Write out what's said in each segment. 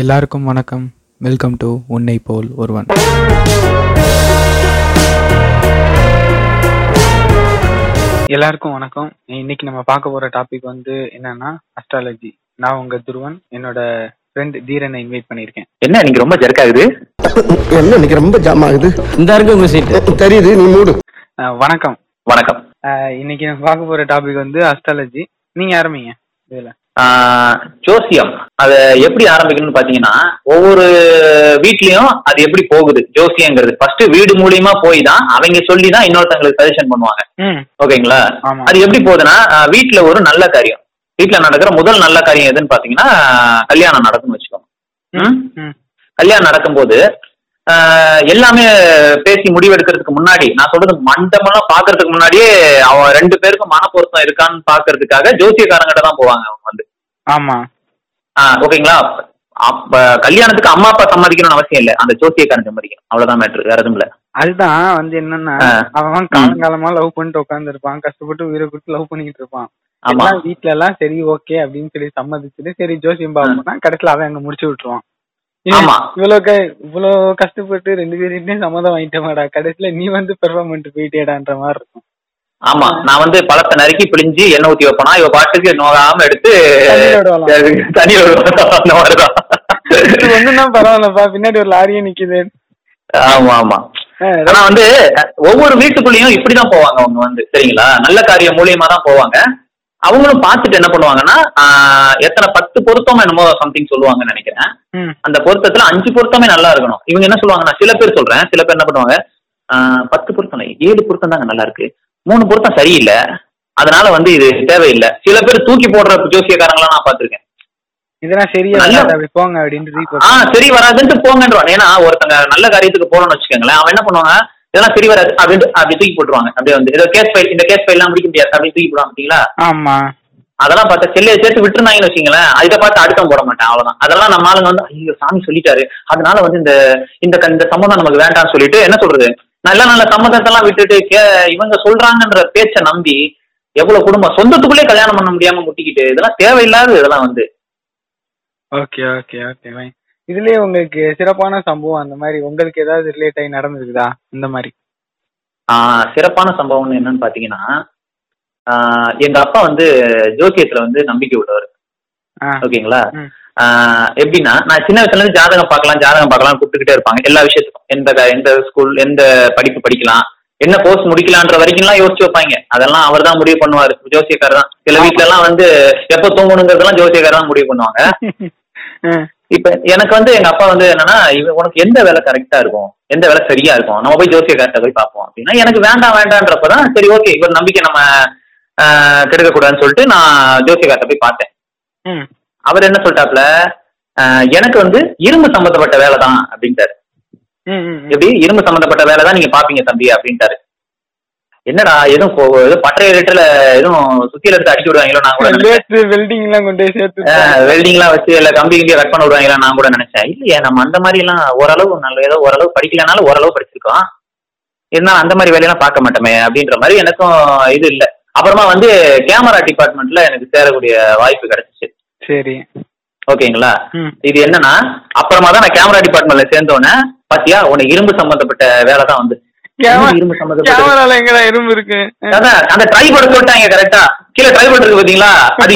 எல்லாருக்கும் வணக்கம். Welcome to உன்னை போல் ஒருவன். எல்லாருக்கும் வணக்கம். இன்னைக்கு நம்ம பார்க்க போற டாபிக் வந்து என்னன்னா அஸ்ட்ராலஜி நான் உங்க துருவன் என்னோட ஃப்ரெண்ட் தீரனை இன்வைட் பண்ணியிருக்கேன். என்ன நீங்க ரொம்ப ஜெர்க் ஆகுது? என்ன இன்னைக்கு ரொம்ப ஜாம் ஆகுது? இந்த இருக்கு உங்க சீட்டு தெரியுது நீ மூடு. வணக்கம். வணக்கம். இன்னைக்கு நம்ம பார்க்க போற டாபிக் வந்து அஸ்ட்ராலஜி நீங்க ஆரம்பிங்க இதுல. ஜோசியம். அத எப்படி ஆரம்பிக்கணும்னு பாத்தீங்கன்னா ஒவ்வொரு வீட்லயும் அது எப்படி போகுது ஜோசியங்கிறது. ஃபர்ஸ்ட் வீடு மூலியமா போய் தான் அவங்க சொல்லி தான் இன்னொருத்தங்களுக்கு சஜஷன் பண்ணுவாங்க. ஓகேங்களா. அது எப்படி போகுதுன்னா வீட்ல ஒரு நல்ல காரியம். வீட்ல நடக்கிற முதல் நல்ல காரியம் எதுன்னு பாத்தீங்கன்னா கல்யாணம் நடக்கும்னு வச்சுக்கோங்க. கல்யாணம் நடக்கும்போது எல்லாமே பேசி முடிவெடுக்கிறதுக்கு முன்னாடி நான் சொல்றது மண்டபம்லாம் பாக்குறதுக்கு முன்னாடியே அவன் ரெண்டு பேருக்கும் மன பொருத்தம் இருக்கான்னு பாக்குறதுக்காக ஜோசியக்காரங்கிட்ட தான் போவாங்க அவங்க வந்து. ஆமா. ஆஹ் ஓகேங்களா? அப்ப கல்யாணத்துக்கு அம்மா அப்பா சம்மதிக்கணும்னு அவசியம் இல்லை. அந்த ஜோசியக்காரன் சம்மதிக்கணும். அவ்வளவுதான் மேட்ரு வேற எதுவும் இல்ல. அதுதான் வந்து என்னன்னா ஆ. அவன் காலங்காலமா லவ் பண்ணிட்டு உட்கார்ந்து இருப்பான் கஷ்டப்பட்டு உயிரை கொடுத்து லவ் பண்ணிட்டு இருப்பான். எல்லாம் வீட்ல எல்லாம் சரி ஓகே அப்படின்னு சொல்லி சம்மதிச்சுட்டு சரி ஜோசியம் பார்ப்போம்னா கடைசியில அவன் அங்க முடிச்சு விட்டுருவான். ஆமா. இவ்வளவு இவ்வளவு கஷ்டப்பட்டு ரெண்டு பேர்கிட்டயும் சம்மதம் வாங்கிட்டமாடா. கடைசியில நீ வந்து பெர்ஃபார்ம் பண்ணிட்டு போயிட்டேடான்ற மாதிரி இருக்கும். ஆமா நான் வந்து பழத்தை நறுக்கி பிழிஞ்சு எண்ணெய் ஊத்தி வைப்பனா இவ பாட்டுக்கு நோகாம எடுத்து விடுவாளாம். அந்த மாதிரிதான். ஒண்ணுன்னா பரவாயில்லப்பா பின்னாடி ஒரு லாரியே நிக்குது. ஆமா ஆமா. ஆனா வந்து ஒவ்வொரு வீட்டுக்குள்ளேயும் இப்படிதான் போவாங்க அவங்க வந்து சரிங்களா? நல்ல காரியம் மூலியமா தான் போவாங்க. அவங்களும் பார்த்துட்டு என்ன பண்ணுவாங்கன்னா எத்தனை பத்து பொருத்தம் என்னமோ சம்திங் சொல்லுவாங்கன்னு நினைக்கிறேன். அந்த பொருத்தத்துல அஞ்சு பொருத்தமே நல்லா இருக்கணும். இவங்க என்ன சொல்லுவாங்கன்னா சில பேர் சொல்றேன் சில பேர் என்ன பண்ணுவாங்க பத்து பொருத்தம் ஏழு பொருத்தம் தாங்க நல்லா இருக்கு. மூணு பொருத்தம் சரியில்லை. அதனால வந்து இது தேவையில்லை. சில பேர் தூக்கி போடுற ஜோசியக்காரங்களாம் நான் பார்த்திருக்கேன். இதெல்லாம் சரியா அப்படி போங்க அப்படின்ட்டு report. ஆ சரி வராதுன்ட்டு போங்கன்றான் ஏன்னா ஒருத்தங்க நல்ல காரியத்துக்கு போறோம்னு வச்சுக்கோங்களேன். அவன் என்ன பண்ணுவாங்க இதெல்லாம் சரி வராது. அப்படின்ட்டு அப்படி தூக்கி போட்டுருவாங்க. அப்படியே வந்து. ஏதோ கேஸ் ஃபைல் இந்த கேஸ் ஃபைல்லாம் முடிக்க முடியாது. அப்படின்னு தூக்கி போடுவாங்க பார்த்தீங்களா? ஆமா. அதெல்லாம் பார்த்தா செல்லையை சேர்த்து விட்டுருந்தாங்கன்னு வச்சுங்களேன் இதை பார்த்து அடுத்தம் போட மாட்டேன். அவ்வளவுதான். அதெல்லாம் நம்ம ஆளுங்க வந்து ஐயோ சாமி சொல்லிட்டாரு. அதனால வந்து இந்த இந்த இந்த சம்மதம் நமக்கு வேண்டாம்னு சொல்லிட்டு என்ன சொல்றது? நல்ல நல்ல சம்மதத்தெல்லாம் விட்டுட்டு கே இவங்க சொல்றாங்கன்ற பேச்சை நம்பி எவ்வளவு குடும்பம் சொந்தத்துக்குள்ளே கல்யாணம் பண்ண முடியாம முட்டிக்கிட்டு இதெல்லாம் தேவையில்லாத இதெல்லாம் வந்து. Okay okay okay. இதுலயே உங்களுக்கு சிறப்பான சம்பவம் அந்த மாதிரி உங்களுக்கு ஏதாவது ரிலேட் ஆகி நடந்திருக்குதா? இந்த மாதிரி. சிறப்பான சம்பவம்னு என்னன்னு பாத்தீங்கன்னா எங்க அப்பா வந்து ஜோசியத்துல வந்து நம்பிக்கை உள்ளவர். ஓகேங்களா எப்படின்னா நான் சின்ன வயசுல இருந்து ஜாதகம் பார்க்கலாம் ஜாதகம் பார்க்கலாம் கூப்பிட்டுக்கிட்டே இருப்பாங்க. எல்லா விஷயத்துக்கும். எந்த எந்த ஸ்கூல் எந்த படிப்பு படிக்கலாம் என்ன கோர்ஸ் முடிக்கலான்ற வரைக்கும்லாம் யோசிச்சு வைப்பாங்க. அதெல்லாம் அவர் தான் முடிவு பண்ணுவாரு. ஜோசியக்காரர் தான் சில வீட்ல எல்லாம் வந்து எப்ப தூங்கணுங்கிறதெல்லாம் ஜோசியக்காரர் தான் முடிவு பண்ணுவாங்க. இப்ப எனக்கு வந்து எங்க அப்பா வந்து என்னன்னா உனக்கு எந்த வேலை கரெக்டா இருக்கும்? எந்த வேலை சரியா இருக்கும்? நம்ம போய் ஜோசியக்கார்ட்ட போய் பார்ப்போம் அப்படின்னா எனக்கு வேண்டாம் வேண்டான்றப்பதான் சரி ஓகே. இவர் நம்பிக்கை நம்ம ஆஹ், கெடுக்கக்கூடாதுன்னு சொல்லிட்டு நான் ஜோசியக்கார்ட்ட போய் பார்த்தேன். அவர் என்ன சொல்லிட்டாப்ல எனக்கு வந்து இரும்பு சம்பந்தப்பட்ட வேலை தான் அப்படின்ட்டாரு. எப்படி? இரும்பு சம்பந்தப்பட்ட வேலை தான் நீங்க பாப்பீங்க தம்பி அப்படின்ட்டாரு. என்னடா எதுவும் எதுவும் பட்டறை ரேட்டுல எதுவும் சுத்தியில எடுத்து அடிக்க விடுவாங்களோ நான் கூட வெல்டிங் எல்லாம் கொண்டு வச்சு இல்ல கம்பி கிம்பி கட் பண்ண விடுவாங்களா நான் கூட நினைச்சேன். இல்லையா நம்ம அந்த மாதிரி எல்லாம் ஓரளவு நல்ல ஏதோ ஓரளவு படிக்கலனாலும் ஓரளவு படிச்சிருக்கோம். இருந்தாலும் அந்த மாதிரி வேலையெல்லாம் பார்க்க மாட்டோமே அப்படின்ற மாதிரி எனக்கும் இது இல்ல. அப்புறமா வந்து கேமரா டிபார்ட்மெண்ட்ல எனக்கு சேரக்கூடிய வாய்ப்பு கிடைச்சிச்சு. சரி. ஓகேங்களா. இது என்னன்னா அப்புறமா தான் நான் கேமரா டிபார்ட்மெண்ட்ல சேர்ந்தோன்னே பாத்தியா உனக்கு இரும்பு சம்பந்தப்பட்ட வேலை தான் வந்து. கேமரா இரும்பு சம்பந்தப்பட்ட இரும்பு இருக்கு? அதான் அந்த ட்ரைபோர்ட் சொல்லிட்டாங்க கரெக்டா கீழே ட்ரைபோர்ட் இருக்கு பாத்தீங்களா? அது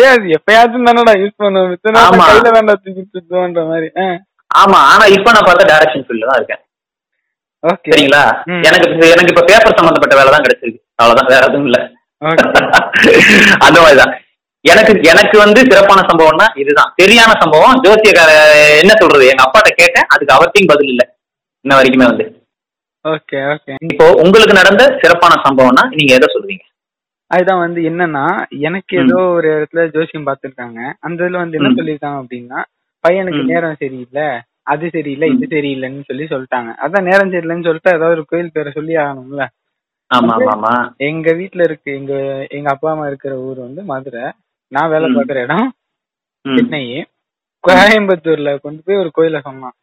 அது எப்பயாச்சும் தானடா யூஸ் பண்ணுவோம். கையில தான்டா தூக்கி சுத்துவோன்ற மாதிரி. ஆமா ஆனா இப்ப நான் பார்த்தா டைரக்ஷன் ஃபீல்ட்ல தான் இருக்கேன். சரிங்களா. எனக்கு எனக்கு இப்ப பேப்பர் சம்பந்தப்பட்ட வேலை தான் கிடைச்சிருக்கு. அவ்வளவுதான் வேற எதுவும் இல்ல. அந்த மாதிரிதான் எனக்கு எனக்கு வந்து சிறப்பான சம்பவம்னா இதுதான். சரியான சம்பவம். ஜோசியக்கார என்ன சொல்றது? எங்க அப்பாட்ட கேட்டேன். அதுக்கு அவர்த்தையும் பதில் இல்ல. இன்ன வரைக்குமே வந்து. Okay okay. இப்போ உங்களுக்கு நடந்த சிறப்பான சம்பவம்னா நீங்க எதை சொல்லுவீங்க அதுதான் வந்து என்னன்னா எனக்கு. ஏதோ ஒரு இடத்துல ஜோசியம் பார்த்திருக்காங்க. அந்த இதுல வந்து என்ன. சொல்லியிருக்காங்க அப்படின்னா பையனுக்கு. நேரம் சரியில்லை. அது சரியில்லை. இது சரியில்லைன்னு சொல்லி சொல்லிட்டாங்க. அதான் நேரம் சரியில்லைன்னு சொல்லிட்டு ஏதாவது ஒரு கோயில் பேரை சொல்லி ஆகணும்ல. எங்க வீட்ல இருக்கு எங்க எங்க அப்பா அம்மா இருக்கிற ஊர் வந்து மதுரை. நான் வேலை ம். பார்க்குற இடம். சென்னை கோயம்புத்தூர்ல கொண்டு போய் ஒரு கோயில சொன்னான்.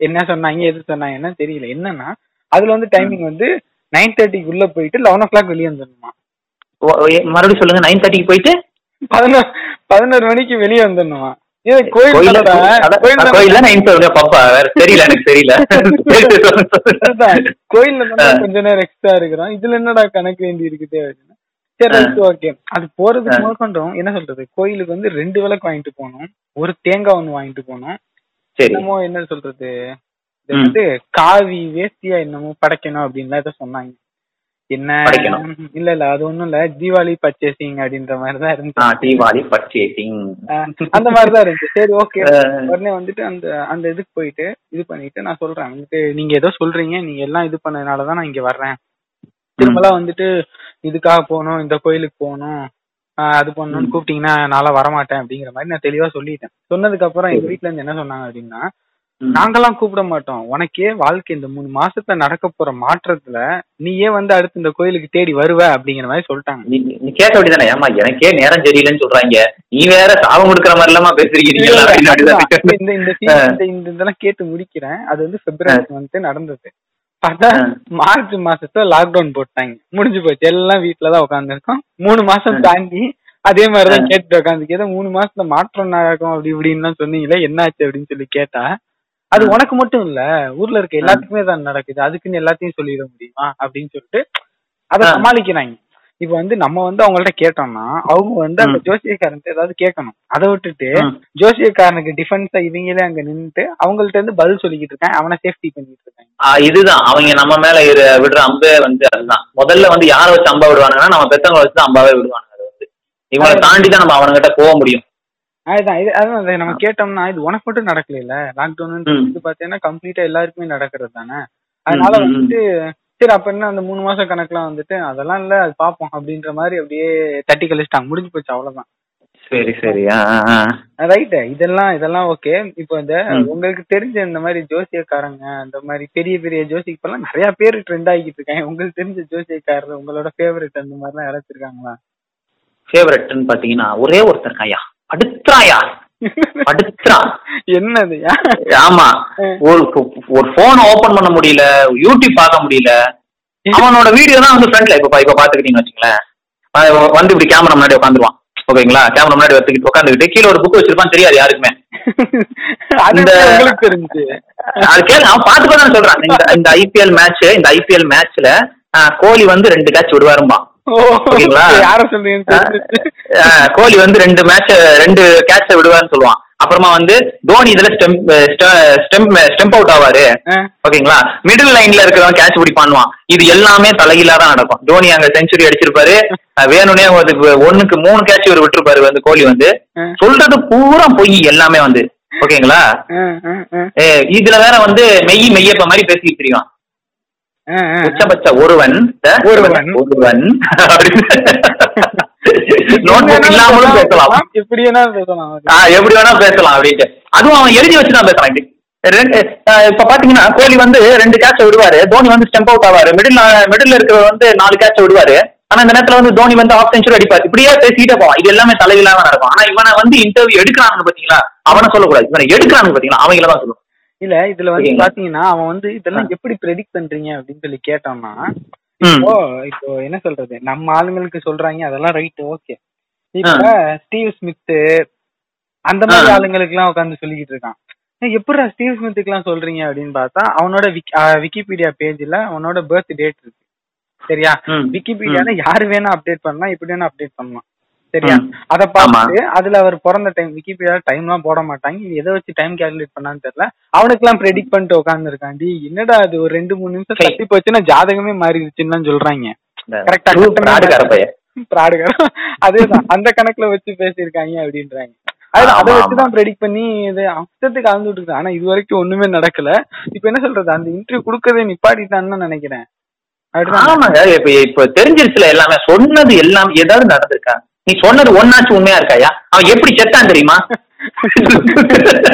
என்ன சொன்னாங்க எது சொன்னாங்கன்னா தெரியல. என்னன்னா அதுல வந்து டைமிங் வந்து நைன் தேர்ட்டிக்கு உள்ள போயிட்டு லெவன் ஓ கிளாக் வெளியே வந்துடணுமா. மறுபடியும் சொல்லுங்க நைன் தேர்ட்டிக்கு போயிட்டு? பதினோரு பதினோரு மணிக்கு வெளியே வந்துடணுமா. கோயில்ல. கொஞ்ச நேரம் எக்ஸ்ட்ரா இருக்கிறோம். இதுல என்னடா கணக்கு வேண்டி இருக்குது சரி ஓகே அது போறதுக்கு. முதற்கொண்டும் என்ன சொல்றது? கோயிலுக்கு வந்து ரெண்டு விளக்கு வாங்கிட்டு போகணும். ஒரு தேங்காய் ஒண்ணு வாங்கிட்டு சரி. என்னமோ என்ன சொல்றது. வந்து காவி வேஷ்டியா என்னமோ படைக்கணும் அப்படின்லாம் ஏதோ சொன்னாங்க. என்ன. இல்ல இல்ல அது ஒண்ணும் இல்ல. தீபாவளி பர்ச்சேசிங் அப்படின்ற மாதிரி தான் ஆ இருந்துச்சு தீபாவளி பர்ச்சேசிங் அந்த மாதிரி தான் இருந்துச்சு. சரி ஓகே உடனே வந்துட்டு அந்த அந்த இதுக்கு போயிட்டு இது பண்ணிட்டு நான் சொல்றேன். வந்துட்டு நீங்க ஏதோ சொல்றீங்க. நீங்க எல்லாம் இது பண்ணதுனாலதான் நான் இங்க வர்றேன். திரும்பலாம் வந்துட்டு இதுக்காக போகணும் இந்த கோயிலுக்கு போகணும் அது பண்ணணும்னு. கூப்பிட்டீங்கன்னா நான்லாம் வரமாட்டேன் அப்படிங்கிற மாதிரி நான் தெளிவா சொல்லிட்டேன். சொன்னதுக்கு அப்புறம் எங்க. வீட்ல இருந்து என்ன சொன்னாங்க அப்படின்னா நாங்கெல்லாம் கூப்பிட மாட்டோம். உனக்கே வாழ்க்கை இந்த மூணு மாசத்துல நடக்க போற மாற்றத்துல நீயே வந்து அடுத்து இந்த கோயிலுக்கு தேடி வருவ அப்படிங்கிற மாதிரி சொல்லிட்டாங்க. நீ கேட்க வேண்டியதானே ஏமா எனக்கே நேரம் சரியில்லைன்னு சொல்றாங்க. நீ வேற சாபம் கொடுக்குற மாதிரி இல்லாம. அப்படிதான். இந்த இந்த இதெல்லாம் கேட்டு முடிக்கிறேன். அது வந்து பிப்ரவரி வந்துட்டு நடந்தது. பார்த்தா. மார்ச் மாசத்துல லாக்டவுன் போட்டாங்க முடிஞ்சு போச்சு எல்லாம் வீட்டுல தான் உட்காந்துருக்கோம் மூணு மாசம். தாண்டி அதே மாதிரிதான். கேட்டு உட்காந்து ஏதோ மூணு மாசத்துல மாற்றம் நடக்கும் அப்படி இப்படின்னு சொன்னீங்களே என்னாச்சு அப்படின்னு சொல்லி கேட்டா அது. உனக்கு மட்டும் இல்ல ஊர்ல இருக்க எல்லாத்துக்குமே தான் நடக்குது அதுக்குன்னு எல்லாத்தையும் சொல்லிட முடியுமா அப்படின்னு சொல்லிட்டு அதை. சமாளிக்கிறாங்க இப்ப வந்து நம்ம வந்து அவங்கள்ட்ட கேட்டோம்னா அவங்க வந்து அந்த ம். ஜோசியக்காரன்ட்டு ஏதாவது கேட்கணும். அதை விட்டுட்டு. ஜோசியக்காரனுக்கு டிஃபென்ஸா இவங்களே அங்க நின்னுட்டு அவங்கள்ட்ட இருந்து பதில் சொல்லிக்கிட்டு இருக்காங்க அவனை சேஃப்டி பண்ணிட்டு இருக்காங்க இதுதான். அவங்க நம்ம மேல விடுற அம்பே வந்து அதுதான். முதல்ல வந்து யாரை வச்சு அம்பா விடுவானுங்கன்னா நம்ம பெத்தவங்களை வச்சு தான் அம்பாவே விடுவானுங்க அது வந்து. இவங்களை தாண்டி தான் நம்ம அவனுங்கிட்ட போக முடியும். அதுதான். இது அதான் அதை நம்ம கேட்டோம்னா இது உனக்கு மட்டும் நடக்கல லாக்டவுன். இது பாத்தீங்கன்னா கம்ப்ளீட்டா எல்லாருக்குமே நடக்கிறது தானே? அதனால. வந்துட்டு சரி அப்ப என்ன அந்த மூணு மாசம் கணக்குலாம் வந்துட்டு அதெல்லாம் இல்ல அது பாப்போம் அப்படின்ற மாதிரி அப்படியே தட்டி கழிச்சிட்டாங்க முடிஞ்சு போச்சு அவ்வளவுதான். சரி சரி. ரைட்டு இதெல்லாம் இதெல்லாம் ஓகே இப்போ இந்த. உங்களுக்கு தெரிஞ்ச இந்த மாதிரி ஜோசியக்காரங்க இந்த மாதிரி பெரிய பெரிய ஜோசி இப்பெல்லாம் நிறைய பேர் ட்ரெண்ட் ஆகிட்டு இருக்காங்க. உங்களுக்கு தெரிஞ்ச ஜோசியக்காரர் உங்களோட ஃபேவரட் அந்த மாதிரிலாம் யாராச்சும் இருக்காங்களா? ஃபேவரட்னு பாத்தீங்கன்னா ஒரே ஒருத்தர் படுத்துறாயா படுத்துறான் என்னது? ஆமா. ஒரு ஒரு போன் ஓபன் பண்ண முடியல யூடியூப் பார்க்க முடியல. அவனோட வீடியோ தான் வந்து ஃப்ரண்ட்ல இப்ப இப்ப பாத்துக்கிட்டீங்கன்னு வச்சுங்களேன் வந்து இப்படி கேமரா முன்னாடி உட்காந்துருவான். ஓகேங்களா? கேமரா முன்னாடி வச்சுக்கிட்டு உட்காந்துக்கிட்டு கீழே ஒரு புக் வச்சிருப்பான் தெரியாது யாருக்குமே. தெரிஞ்சு? அது கேளு அவன் பாத்து தான் சொல்றான். இந்த ஐபிஎல் மேட்ச் இந்த ஐபிஎல் மேட்ச்ல கோலி வந்து ரெண்டு கேட்ச் விடுவாரும்பா கோலி வந்து ரெண்டு மேட்ச் ரெண்டு கேட்ச விடுவாருன்னு சொல்லுவான். அப்புறமா வந்து தோனி இதுல ஸ்டெம்ப் ஸ்டெம்ப் அவுட் ஆவாரு. ஓகேங்களா? மிடில் லைன்ல இருக்கிறவன் கேட்ச் பிடிப்பான்வான் இது எல்லாமே தலைகீழா தான் நடக்கும். தோனி அங்க செஞ்சுரி அடிச்சிருப்பாரு. வேணும்னே அதுக்கு ஒண்ணுக்கு மூணு கேட்ச் இவர் விட்டுருப்பாரு வந்து கோலி வந்து. சொல்றது பூரா பொய் எல்லாமே வந்து. ஓகேங்களா? இதுல வேற வந்து மெய் மெய்யப்ப மாதிரி பேசிட்டு தெரியும். உச்சபட்ச ஒருவன் ஒருவன். ஒருவன். இல்லாமலும் பேசலாம். எப்படி வேணா பேசலாம். எப்படி வேணா பேசலாம் அப்படின்ட்டு. அதுவும் அவன் எழுதி வச்சு தான் பேசலாம் இப்படி. ரெண்டு இப்ப பாத்தீங்கன்னா கோலி வந்து ரெண்டு கேட்ச விடுவாரு. தோனி வந்து ஸ்டெம்ப் அவுட் ஆவாரு. மிடில் மிடில் இருக்கிறவர் வந்து நாலு கேட்ச விடுவாரு. ஆனா இந்த நேரத்துல வந்து தோனி வந்து ஆஃப் செஞ்சுரி அடிப்பாரு. இப்படியே பேசிட்டே போவான். இது எல்லாமே தலையிலாம நடக்கும். ஆனா இவனை வந்து இன்டர்வியூ எடுக்கிறாங்க பாத்தீங்களா? அவனை சொல்லக்கூடாது. இவனை எடுக்கிறாங்க பாத்தீங்களா? அவங்கள தான் சொல்லணும் இல்ல இதுல வந்து? பாத்தீங்கன்னா அவன் வந்து இதெல்லாம் எப்படி ப்ரெடிக்ட் பண்றீங்க அப்படின்னு சொல்லி கேட்டோம்னா. இப்போ இப்போ என்ன சொல்றது? நம்ம ஆளுங்களுக்கு சொல்றாங்க அதெல்லாம் ரைட் ஓகே இப்ப ஸ்டீவ் ஸ்மித் அந்த மாதிரி. ஆளுங்களுக்கு எல்லாம் உட்காந்து சொல்லிக்கிட்டு இருக்கான். எப்படிடா ஸ்டீவ் ஸ்மித்துக்கு எல்லாம் சொல்றீங்க அப்படின்னு பார்த்தா அவனோட விக்கிபீடியா பேஜ்ல அவனோட பர்த் டேட் இருக்கு. சரியா. விக்கிபீடியால யாரு வேணா அப்டேட் பண்ணலாம் இப்படி வேணா அப்டேட் பண்ணலாம். சரியா. அத பார்த்துட்டு அதுல அவர் பிறந்த டைம் விக்கிபீடியால டைம் எல்லாம் போட மாட்டாங்க. இது எதை வச்சு டைம் கால்குலேட் பண்ணான்னு தெரியல. அவனுக்கு எல்லாம் ப்ரெடிக்ட் பண்ணிட்டு உட்கார்ந்து இருக்காண்டி என்னடா அது ஒரு ரெண்டு மூணு நிமிஷம். தள்ளி போச்சுன்னா ஜாதகமே மாறிடுச்சுன்னு சொல்றாங்க. கரெக்டா. பிராடுகாரம் அதேதான். அந்த கணக்குல வச்சு பேசியிருக்காங்க அப்படின்றாங்க. அது அதை வச்சுதான் ப்ரெடிக்ட் பண்ணி இது அம்சத்துக்கு கலந்து விட்டுருக்கு ஆனா இது வரைக்கும் ஒண்ணுமே நடக்கல. இப்ப என்ன சொல்றது? அந்த இன்டர்வியூ கொடுக்கறதே நிப்பாட்டிட்டான்னு நினைக்கிறேன். ஆமாங்க. இப்ப இப்ப தெரிஞ்சிருச்சுல எல்லாமே. சொன்னது எல்லாம் ஏதாவது நடந்திருக்கா? நீ சொன்னது ஒன்னாச்சும் உண்மையா இருக்காயா? அவன் எப்படி செத்தான் தெரியுமா?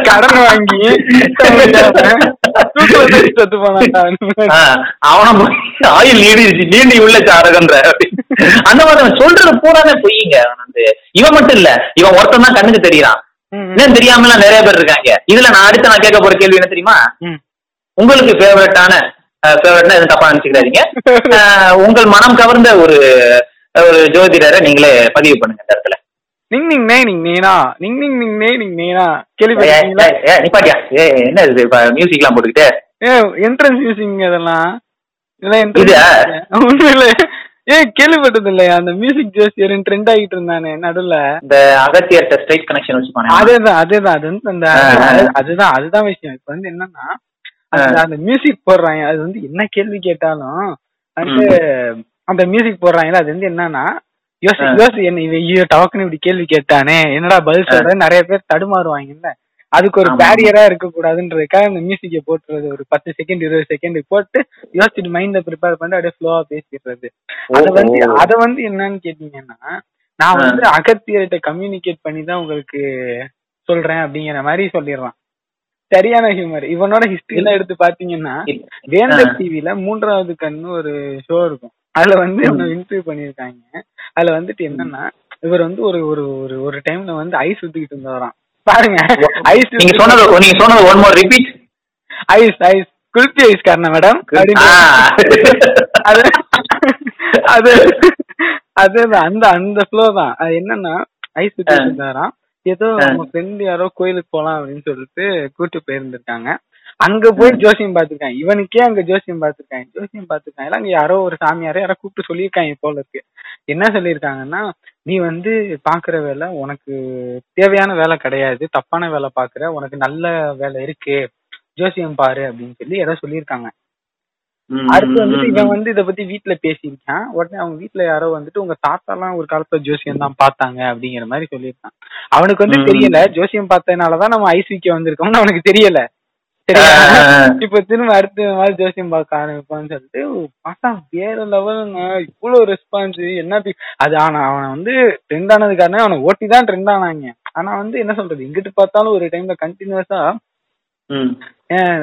கடன் வாங்கி அவன ஆயில் நீடிச்சு நீண்டி உள்ள சாரகன்ற. அந்த மாதிரி அவன் சொல்றது பூராமே பொய்யுங்க வந்து இவன் மட்டும் இல்ல இவன் ஒருத்தன் தான் கண்ணுக்கு தெரியறான். இன்னும் தெரியாமலாம் நிறைய பேர் இருக்காங்க. இதுல நான் அடுத்து நான் கேட்க போற கேள்வி என்ன தெரியுமா. உங்களுக்கு ஃபேவரட்டான ஃபேவரட்னா எதுவும் தப்பா நினைச்சுக்காதீங்க. அஹ், உங்கள் மனம் கவர்ந்த ஒரு ஒரு ஜோதிடரை நீங்களே பதிவு பண்ணுங்க இந்த இடத்துல. நிங் நிங் நே நிங் நேனா. நிங் நிங் நிங் நே நிங் நேனா. ஏய், ஏய், நிப்பாட்டியா? ஏ என்ன இது? இப்ப மியூசிக்லாம் போட்டுக்கிட்டு. ஏ என்ட்ரன்ஸ் மியூசிக் அதெல்லாம் இதெல்லாம். உண்மையில ஏ கேள்விப்பட்டது இல்லையா? அந்த மியூசிக் ஜோசியர் ட்ரெண்ட் ஆகிட்டு இருந்தானே நடுவுல. இந்த அகத்தியர்ட்ட ஸ்ட்ரைட் கனெக்ஷன் வச்சுப்பானே. அதேதான் அதேதான் அது வந்து அந்த அதுதான் அதுதான் விஷயம். இப்ப வந்து என்னன்னா அந்த அந்த மியூசிக் போடுறாங்க. அது வந்து என்ன கேள்வி கேட்டாலும் வந்து அந்த மியூசிக் போடுறாங்கல்ல அது வந்து என்னன்னா யோசி. யோசி என்ன இவன் ஐயோ டவக்குன்னு இப்படி கேள்வி கேட்டானே என்னடா பதில் சொல்ற நிறைய பேர் தடுமாறுவாங்கல்ல அதுக்கு ஒரு. பேரியரா இருக்க கூடாதுன்றதுக்காக அந்த மியூசிக்கை போட்டுறது ஒரு பத்து செகண்ட் இருபது செகண்ட் போட்டு யோசிச்சுட்டு மைண்ட ப்ரிப்பேர் பண்ணி அப்படியே ஃப்ளோவா பேசிடுறது அத வந்து. அத வந்து என்னன்னு கேட்டீங்கன்னா நான் வந்து அகத்தியர்கிட்ட கம்யூனிகேட் பண்ணி தான் உங்களுக்கு சொல்றேன் அப்படிங்கிற மாதிரி சொல்லிடுறான் சரியான ஹியூமர் இவனோட ஹிஸ்டரி எல்லாம் எடுத்து பாத்தீங்கன்னா வேந்தர். டிவில மூன்றாவது கண்ணு ஒரு ஷோ இருக்கும் அதுல வந்து இவனை இன்டர்வியூ பண்ணிருக்காங்க அதுல வந்துட்டு என்னன்னா இவர் வந்து ஒரு ஒரு ஒரு ஒரு டைம்ல வந்து ஐஸ் ஊத்திக்கிட்டு இருந்தவராம். பாருங்க. ஐஸ் நீங்க சொன்னது நீங்க சொன்னது one more repeat ice ice kulfi ice காரணம் மேடம் அது அது அதேதான் அந்த அந்த ஃப்ளோ தான். அது என்னன்னா ஐஸ் ஊத்திட்டு இருந்தாராம் ஏதோ. அவங்க ஃப்ரெண்ட் யாரோ கோயிலுக்கு போலாம் அப்படின்னு சொல்லிட்டு கூட்டு போயிருந்திருக்காங்க. அங்க போய் ஜோசியம் பார்த்திருக்காங்க. இவனுக்கே அங்க ஜோசியம் பார்த்திருக்காங்க. ஜோசியம் பார்த்திருக்காங்க. இல்ல அங்க யாரோ ஒரு சாமியாரோ யாரோ கூப்பிட்டு சொல்லியிருக்காங்க போல இருக்கு. என்ன சொல்லியிருக்காங்கன்னா நீ வந்து பாக்குற வேலை உனக்கு தேவையான வேலை கிடையாது. தப்பான வேலை பாக்குற உனக்கு நல்ல வேலை இருக்கு. ஜோசியம் பாரு அப்படின்னு சொல்லி ஏதோ சொல்லியிருக்காங்க. அடுத்து வந்துட்டு இவன் வந்து இத பத்தி வீட்ல பேசியிருக்கான். உடனே அவங்க வீட்ல யாரோ வந்துட்டு உங்க தாத்தா எல்லாம் ஒரு காலத்துல ஜோசியம் தான் பார்த்தாங்க அப்படிங்கிற மாதிரி சொல்லியிருக்கான். அவனுக்கு வந்து. தெரியல. ஜோசியம் பார்த்ததுனாலதான் நம்ம ஐசிக்கு வந்திருக்கோம்னு அவனுக்கு தெரியல. இப்ப திரும்ப அடுத்த மாதிரி ஜோசியம் பார்க்க ஆரம்பிப்பான்னு சொல்லிட்டு பார்த்தா வேற லெவலுங்க இவ்வளவு ரெஸ்பான்ஸ் என்ன அது ஆனா அவன் வந்து ட்ரெண்ட் ஆனதுக்கான அவனை ஓட்டி தான் ட்ரெண்ட் ஆனாங்க. ஆனா வந்து என்ன சொல்றது? இங்கிட்டு பார்த்தாலும் ஒரு டைம்ல கண்டினியூஸா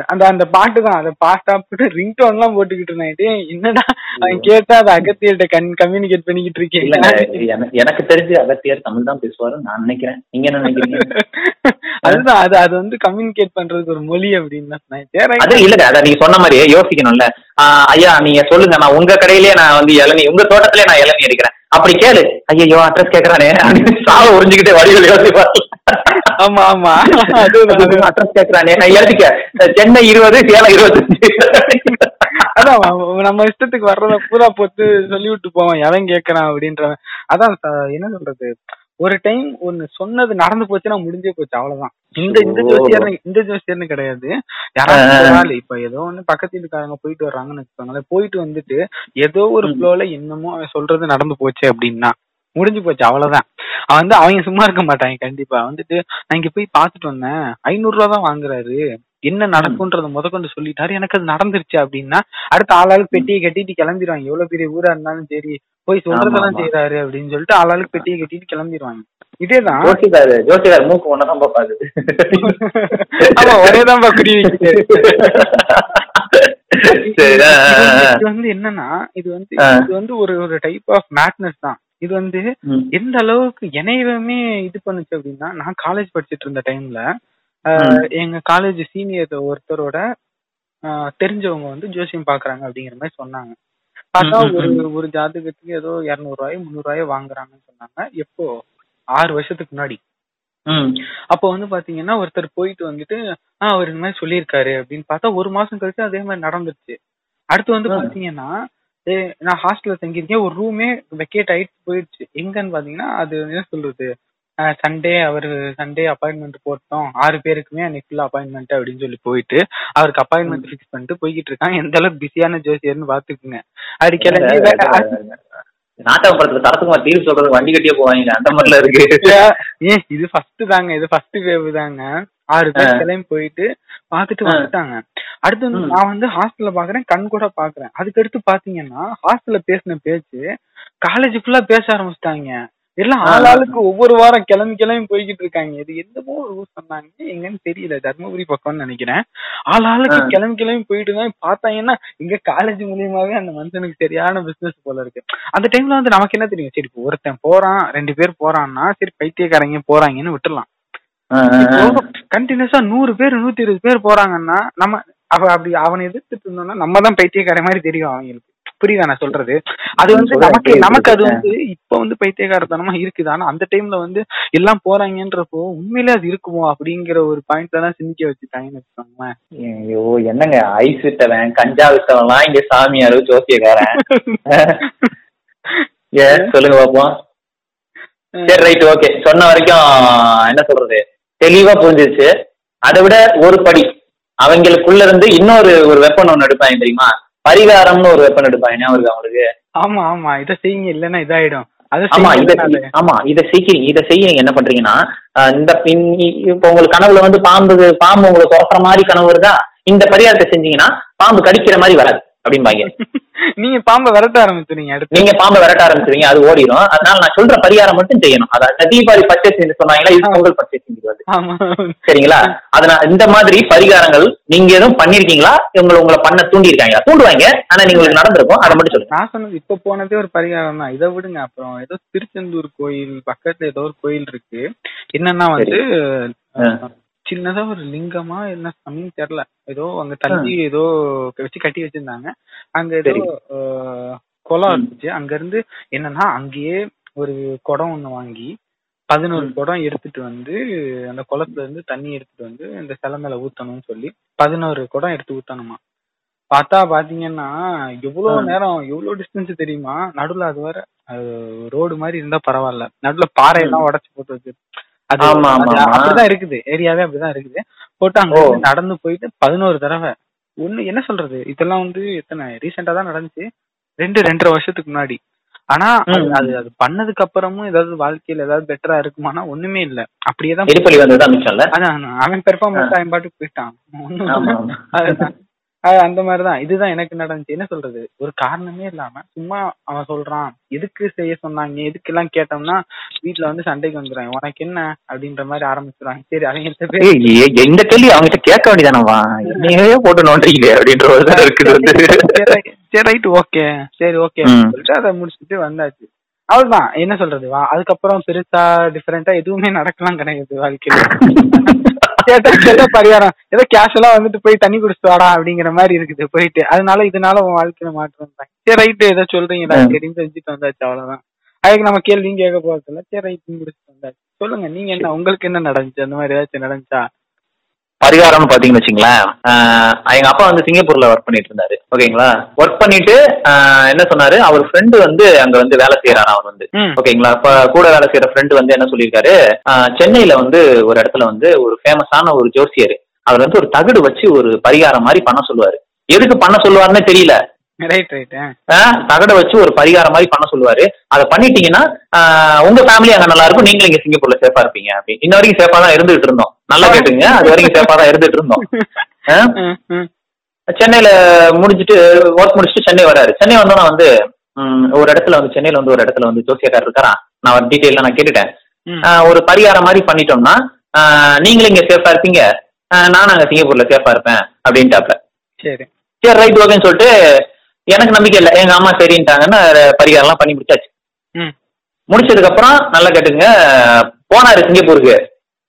அந்த அந்த பாட்டு தான். அந்த பாட்டா போட்டு ரிங் டோன் எல்லாம் போட்டுக்கிட்டு இருந்தேன் என்னடா அவன் கேட்டா அது அகத்தியிட்ட கன் கம்யூனிகேட் பண்ணிக்கிட்டு இருக்கேன். எனக்கு- எனக்கு தெரிஞ்சு அகத்தியர் தமிழ் தான் பேசுவாரு நான் நினைக்கிறேன். நீங்க என்ன நினைக்கிறீங்க? அதுதான் அது அது வந்து கம்யூனிகேட் பண்றதுக்கு ஒரு மொழி அப்படின்னு. அது இல்லங்க அத நீங்க சொன்ன மாதிரியே யோசிக்கணும்ல. ஐயா நீங்க சொல்லுங்க நான் உங்க கடையிலேயே நான் வந்து இளநீ உங்க தோட்டத்திலே நான் இளநீ எடுக்கிறேன் அப்படி கேளு. ஐயோ அட்ரஸ் கேக்குறானே சாவ உறிஞ்சுக்கிட்டே வடிவில் யோசிப்பாரு. ஆமா ஆமா. அட்ரஸ் கேக்குறானே. நான் எழுதிக்க சென்னை இருபது சேலம் இருபத்தஞ்சு. அதான் நம்ம இஷ்டத்துக்கு வர்றத பூரா போட்டு சொல்லி விட்டு போவான். எவன் கேக்குறான் அப்படின்றவன். அதான் என்ன சொல்றது? ஒரு டைம் ஒன்னு சொன்னது நடந்து போச்சுன்னா முடிஞ்சே போச்சு அவ்வளவுதான். இந்த இந்த ஓ. ஜோசியர்னு இந்த ஜோசியர்னு கிடையாது. யாராவது இப்ப ஏதோ ஒண்ணு பக்கத்து வீட்டுக்காரங்க போயிட்டு வர்றாங்கன்னு வச்சுக்கோங்களேன் போயிட்டு வந்துட்டு ஏதோ ஒரு. ஃப்ளோல என்னமோ அவன் சொல்றது நடந்து போச்சு அப்படின்னா முடிஞ்சு போச்சு அவ்வளவுதான். அவன் வந்து அவங்க சும்மா இருக்க மாட்டாங்க கண்டிப்பா. வந்துட்டு நான் இங்க போய் பாத்துட்டு வந்தேன் ஐநூறு ரூபா தான் வாங்குறாரு. என்ன நடக்கும்ன்றத முத கொண்டு சொல்லிட்டாரு. எனக்கு அது நடந்துருச்சு அப்படின்னா அடுத்த ஆளாளுக்கு பெட்டியை கட்டிட்டு கிளம்பிடுவாங்க. எவ்வளவு பெரிய ஊரா இருந்தாலும் சரி போய் சொல்றதெல்லாம். செய்யறாரு அப்படின்னு சொல்லிட்டு ஆளாளுக்கு பெட்டியை கட்டிட்டு கிளம்பிடுவாங்க இதேதான் ஜோசிகார் ஜோசிகார் மூக்கு ஒன்னதான் பாப்பாது ஆமா ஒரேதான். இது வந்து என்னன்னா இது வந்து. இது வந்து ஒரு ஒரு டைப் ஆஃப் மேட்னஸ் தான் இது வந்து. எந்த அளவுக்கு என்னையவே இது பண்ணுச்சு அப்படின்னா நான் காலேஜ் படிச்சிட்டு இருந்த டைம்ல. எங்க காலேஜ் சீனியர் ஒருத்தரோட தெரிஞ்சவங்க வந்து ஜோசியம் பாக்குறாங்க அப்படிங்கிற மாதிரி சொன்னாங்க பார்த்தா ஒரு. ஒரு ஜாதகத்துக்கு ஏதோ இரநூறுவாயோ முந்நூறுவாயோ வாங்குறாங்கன்னு சொன்னாங்க. எப்போ? ஆறு வருஷத்துக்கு முன்னாடி. அப்போ வந்து பாத்தீங்கன்னா ஒருத்தர் போயிட்டு வந்துட்டு ஆ அவர் இந்த மாதிரி சொல்லியிருக்காரு. அப்படின்னு பார்த்தா ஒரு மாசம் கழிச்சு அதே மாதிரி நடந்துருச்சு. அடுத்து வந்து. பாத்தீங்கன்னா நான் ஹாஸ்டல்ல தங்கியிருக்கேன். ஒரு ரூமே வெக்கேட் ஆயிட்டு போயிடுச்சு. எங்கன்னு பாத்தீங்கன்னா அது என்ன சொல்றது? சண்டே அவர் சண்டே அப்பாயின்மெண்ட் போட்டோம். ஆறு பேருக்குமே அன்னைக்கு ஃபுல்லா அப்பாயின்மெண்ட் அப்படின்னு சொல்லி போயிட்டு அவருக்கு அப்பாயின்மெண்ட் ஃபிக்ஸ் பண்ணிட்டு போய்கிட்டு இருக்காங்க. எந்த அளவுக்கு பிஸியான ஜோசியர்னு பாத்துக்குங்க. அது கிளம்பி வே- நாட்டக படத்துல தரத்துக்குமார் தீர்வு சொல்றது வண்டி கட்டியே போவாங்க. அந்த மாதிரில இருக்கு. ஏன் இது ஃபர்ஸ்ட் தாங்க. இது ஃபர்ஸ்ட் வேவ் தாங்க. ஆறு பேர் ஆ. கிளம்பி போயிட்டு பாத்துட்டு ஆ. வந்துட்டாங்க. அடுத்து வந்து. நான் வந்து ஹாஸ்டல்ல பாக்குறேன் கண் கூட பாக்குறேன். அதுக்கடுத்து பாத்தீங்கன்னா ஹாஸ்டல்ல பேசின பேச்சு காலேஜ் ஃபுல்லா பேச ஆரம்பிச்சிட்டாங்க. எல்லாம். ஆளாளுக்கு ஒவ்வொரு வாரம் கிளம்பி கிளம்பி போய்கிட்டு இருக்காங்க. இது என்னமோ ஊர் சொன்னாங்க. எங்கன்னு தெரியல. தர்மபுரி பக்கம்னு நினைக்கிறேன். ஆளாளுக்கு. கிளம்பி கிளம்பி போயிட்டு தான் பார்த்தாங்கன்னா இங்க காலேஜ் மூலியமாவே அந்த மனுஷனுக்கு சரியான பிசினஸ் போல இருக்கு. அந்த டைம்ல வந்து நமக்கு என்ன தெரியும்? சரி ஒருத்தன் போறான் ரெண்டு பேர் போறான்னா சரி பைத்தியக்காரங்க போறாங்கன்னு விட்டுறலாம் கண்டினியூஸா நூறு பேர் நூத்தி இருபது பேர் போறாங்கன்னா நம்ம அவ அப்படி அவனை எதிர்த்துட்டு இருந்தோம்னா நம்ம தான் பைத்தியக்கார மாதிரி தெரியும் அவங்களுக்கு. புரியுதா நான் சொல்றது? அது வந்து நமக்கு நமக்கு அது. வந்து இப்ப வந்து பைத்தியகாரத்தனமா இருக்குது. ஆனா அந்த டைம்ல வந்து எல்லாம் போறாங்கன்றப்போ உண்மையிலே அது இருக்குமோ அப்படிங்கிற ஒரு பாயிண்ட்ல தான் சிந்திக்க வச்சுட்டாங்கன்னு வச்சுக்கோங்களேன். ஐயோ என்னங்க? ஐஸ் வித்தவன் கஞ்சா வித்தவன்லாம் இங்க சாமியாரு ஜோசியக்காரன். ஏ சொல்லுங்க பாப்போம். சரி ரைட் ஓகே சொன்ன வரைக்கும் என்ன சொல்றது? தெளிவா புரிஞ்சிருச்சு. அதை விட ஒரு படி. அவங்களுக்குள்ள இருந்து இன்னொரு ஒரு வெப்பன் ஒண்ணு எடுப்பாங்க தெரியுமா? பரிகாரம்னு ஒரு வெப்பன் எடுப்பாங்க ஞாபகம் இருக்கா உங்களுக்கு? ஆமா ஆமா. இதை செய்யுங்க இல்லைன்னா இதாயிடும். அதை ஆமா இத ஆமா இத செய்ய இத செய்ய நீங்க என்ன பண்றீங்கன்னா இந்த இ- இப்ப உங்களுக்கு கனவுல வந்து பாம்பு பாம்பு உங்களை துரத்துற மாதிரி கனவு வருதா? இந்த பரிகாரத்தை செஞ்சீங்கன்னா பாம்பு கடிக்கிற மாதிரி வராது. அப்படிம்பாங்க. நீங்க பாம்பை விரட்ட ஆரம்பிச்சுறீங்க அடுத்து. நீங்க பாம்பை விரட்ட ஆரம்பிச்சிருவீங்க அது ஓடிடும் அதனால நான் சொல்ற பரிகாரம் மட்டும் செய்யணும். அதாவது தீபாவளி பர்ச்சேஸ் சொன்னாங்களா இது பொங்கல் பர்ச்சேஸ் வருது சரிங்களா? அதனால இந்த மாதிரி பரிகாரங்கள் நீங்க எதுவும் பண்ணிருக்கீங்களா? உங்களை உங்களை பண்ண தூண்டி இருக்காங்களா தூண்டுவாங்க. ஆனா நீங்க உங்களுக்கு நடந்திருக்கும். அதை மட்டும் சொல்லுங்க. நான் சொன்னது இப்ப போனதே ஒரு பரிகாரம் தான். இதை விடுங்க. அப்புறம் ஏதோ திருச்செந்தூர் கோயில் பக்கத்துல ஏதோ ஒரு கோயில் இருக்கு. என்னன்னா வந்து. சின்னதா ஒரு லிங்கமா என்ன சாமின்னு தெரியல. ஏதோ அங்க தள்ளி ஏதோ வச்சு கட்டி வச்சிருந்தாங்க. அங்க ஏதோ குளம். இருந்துச்சு. அங்க இருந்து என்னன்னா அங்கேயே ஒரு குடம் ஒண்ணு வாங்கி பதினோரு. குடம் எடுத்துட்டு வந்து அந்த குளத்துல இருந்து தண்ணி எடுத்துட்டு வந்து இந்த சிலை மேல ஊத்தணும்னு சொல்லி பதினோரு குடம் எடுத்து ஊத்தணுமா. பார்த்தா பாத்தீங்கன்னா எவ்வளவு. நேரம் எவ்வளவு டிஸ்டன்ஸ் தெரியுமா? நடுவுல அது வேற ரோடு மாதிரி இருந்தா பரவாயில்ல. நடுவுல பாறையெல்லாம் உடைச்சு போட்டு வச்சு அது. அப்படிதான் இருக்குது. ஏரியாவே அப்படிதான் இருக்குது. போட்டு அங்க நடந்து போயிட்டு பதினோரு தடவை. ஒண்ணு என்ன சொல்றது? இதெல்லாம் வந்து எத்தனை ரீசெண்டா தான் நடந்துச்சு. ரெண்டு ரெண்டரை வருஷத்துக்கு முன்னாடி. ஆனா அது-. அது பண்ணதுக்கு அப்புறமும் ஏதாவது வாழ்க்கையில ஏதாவது பெட்டரா இருக்குமானா ஒண்ணுமே இல்ல. அப்படியே தான் அவன் பெர்ஃபார்மன்ஸ் அவன் பாட்டுக்கு போயிட்டான். அந்த மாதிரிதான். இதுதான் எனக்கு நடந்துச்சு. என்ன சொல்றது? ஒரு காரணமே இல்லாம சும்மா அவன் சொல்றான். எதுக்கு செய்ய சொன்னாங்க? எதுக்கு எல்லாம் கேட்டோம்னா வீட்டுல வந்து சண்டைக்கு வந்துடுறாங்க உனக்கு என்ன? அப்படின்ற மாதிரி ஆரம்பிச்சிடுறாங்க சரி அவங்க இந்த கேள்வி அவங்ககிட்ட கேட்க வேண்டியதானவா என்னையே போட்டு நோன்றீங்களே அப்படின்ற ஒரு இருக்குது சரி ரைட் ஓகே. சரி ஓகே. சொல்லிட்டு அதை முடிச்சுட்டு வந்தாச்சு. அவ்வளவுதான். என்ன சொல்றது? வா அதுக்கப்புறம் பெருசா டிஃபரெண்டா எதுவுமே நடக்கலாம் கிடையாது வாழ்க்கையில. கேட்டா கேட்டா பரிகாரம். ஏதோ கேஷுவலா வந்துட்டு போய் தண்ணி குடிச்சிட்டு வாடா அப்படிங்கிற மாதிரி இருக்குது போயிட்டு. அதனால இதனால உன் வாழ்க்கையில மாற்றம் வந்தாங்க சரி ரைட்டு ஏதோ சொல்றீங்கடா ம். சரின்னு செஞ்சுட்டு வந்தாச்சு அவ்வளவுதான். அதுக்கு நம்ம கேள்வியும் கேட்க போறது இல்ல சரி ரைட் முடிச்சுட்டு வந்தாச்சு. சொல்லுங்க நீங்க என்ன உங்களுக்கு என்ன நடந்துச்சு? அந்த மாதிரி ஏதாச்சும் நடந்துச்சா? பரிகாரம்னு பாத்தீங்கன்னு வச்சுங்களேன் ஆஹ் எங்க அப்பா வந்து சிங்கப்பூர்ல ஒர்க் பண்ணிட்டு இருந்தாரு. ஓகேங்களா ஒர்க் பண்ணிட்டு என்ன சொன்னாரு? அவர் ஃப்ரெண்டு வந்து அங்க வந்து வேலை செய்யறாரு அவர் வந்து. ஓகேங்களா இப்ப கூட வேலை செய்யற ஃப்ரெண்டு வந்து என்ன சொல்லியிருக்காரு? சென்னையில வந்து ஒரு இடத்துல வந்து ஒரு ஃபேமஸான ஒரு ஜோசியர். அவர் வந்து ஒரு தகடு வச்சு ஒரு பரிகாரம் மாதிரி பண்ண சொல்லுவாரு. எதுக்கு பண்ண சொல்லுவாருன்னு தெரியல. ரைட் ரைட் தகடை வச்சு ஒரு பரிகாரம் மாதிரி பண்ண சொல்லுவாரு. அதை பண்ணிட்டீங்கன்னா உங்க ஃபேமிலி அங்க நல்லா இருக்கும். நீங்களும் இங்க சிங்கப்பூர்ல சேஃபா இருப்பீங்க அப்படி. இன்ன வரைக்கும் சேஃபா தான் இருந்துட்டு இருந்தோம். நல்லா கேட்டுங்க அது வரைக்கும் சேஃபா தான் இருந்துட்டு இருந்தோம். சென்னையில முடிஞ்சிட்டு ஒர்க் முடிச்சுட்டு சென்னை வராரு. சென்னை வந்தோன்னா வந்து ஒரு இடத்துல வந்து சென்னையில வந்து ஒரு இடத்துல வந்து ஜோசியக்காரர் இருக்காரா? நான் ஒரு டீட்டெயிலாம் நான் கேட்டுட்டேன். ஒரு பரிகாரம் மாதிரி பண்ணிட்டோம்னா நீங்களும் இங்க சேஃபா இருப்பீங்க. நானும் அங்க சிங்கப்பூர்ல சேஃபா இருப்பேன் அப்படின்ட்டாப்ல. சரி. சரி ரைட் ஓகேன்னு சொல்லிட்டு எனக்கு நம்பிக்கை இல்லை. எங்க அம்மா சரின்ட்டாங்கன்னு பரிகாரம்லாம் பண்ணி முடிச்சாச்சு. ம். முடிச்சதுக்கு அப்புறம் நல்லா கேட்டுங்க போனாரு சிங்கப்பூருக்கு.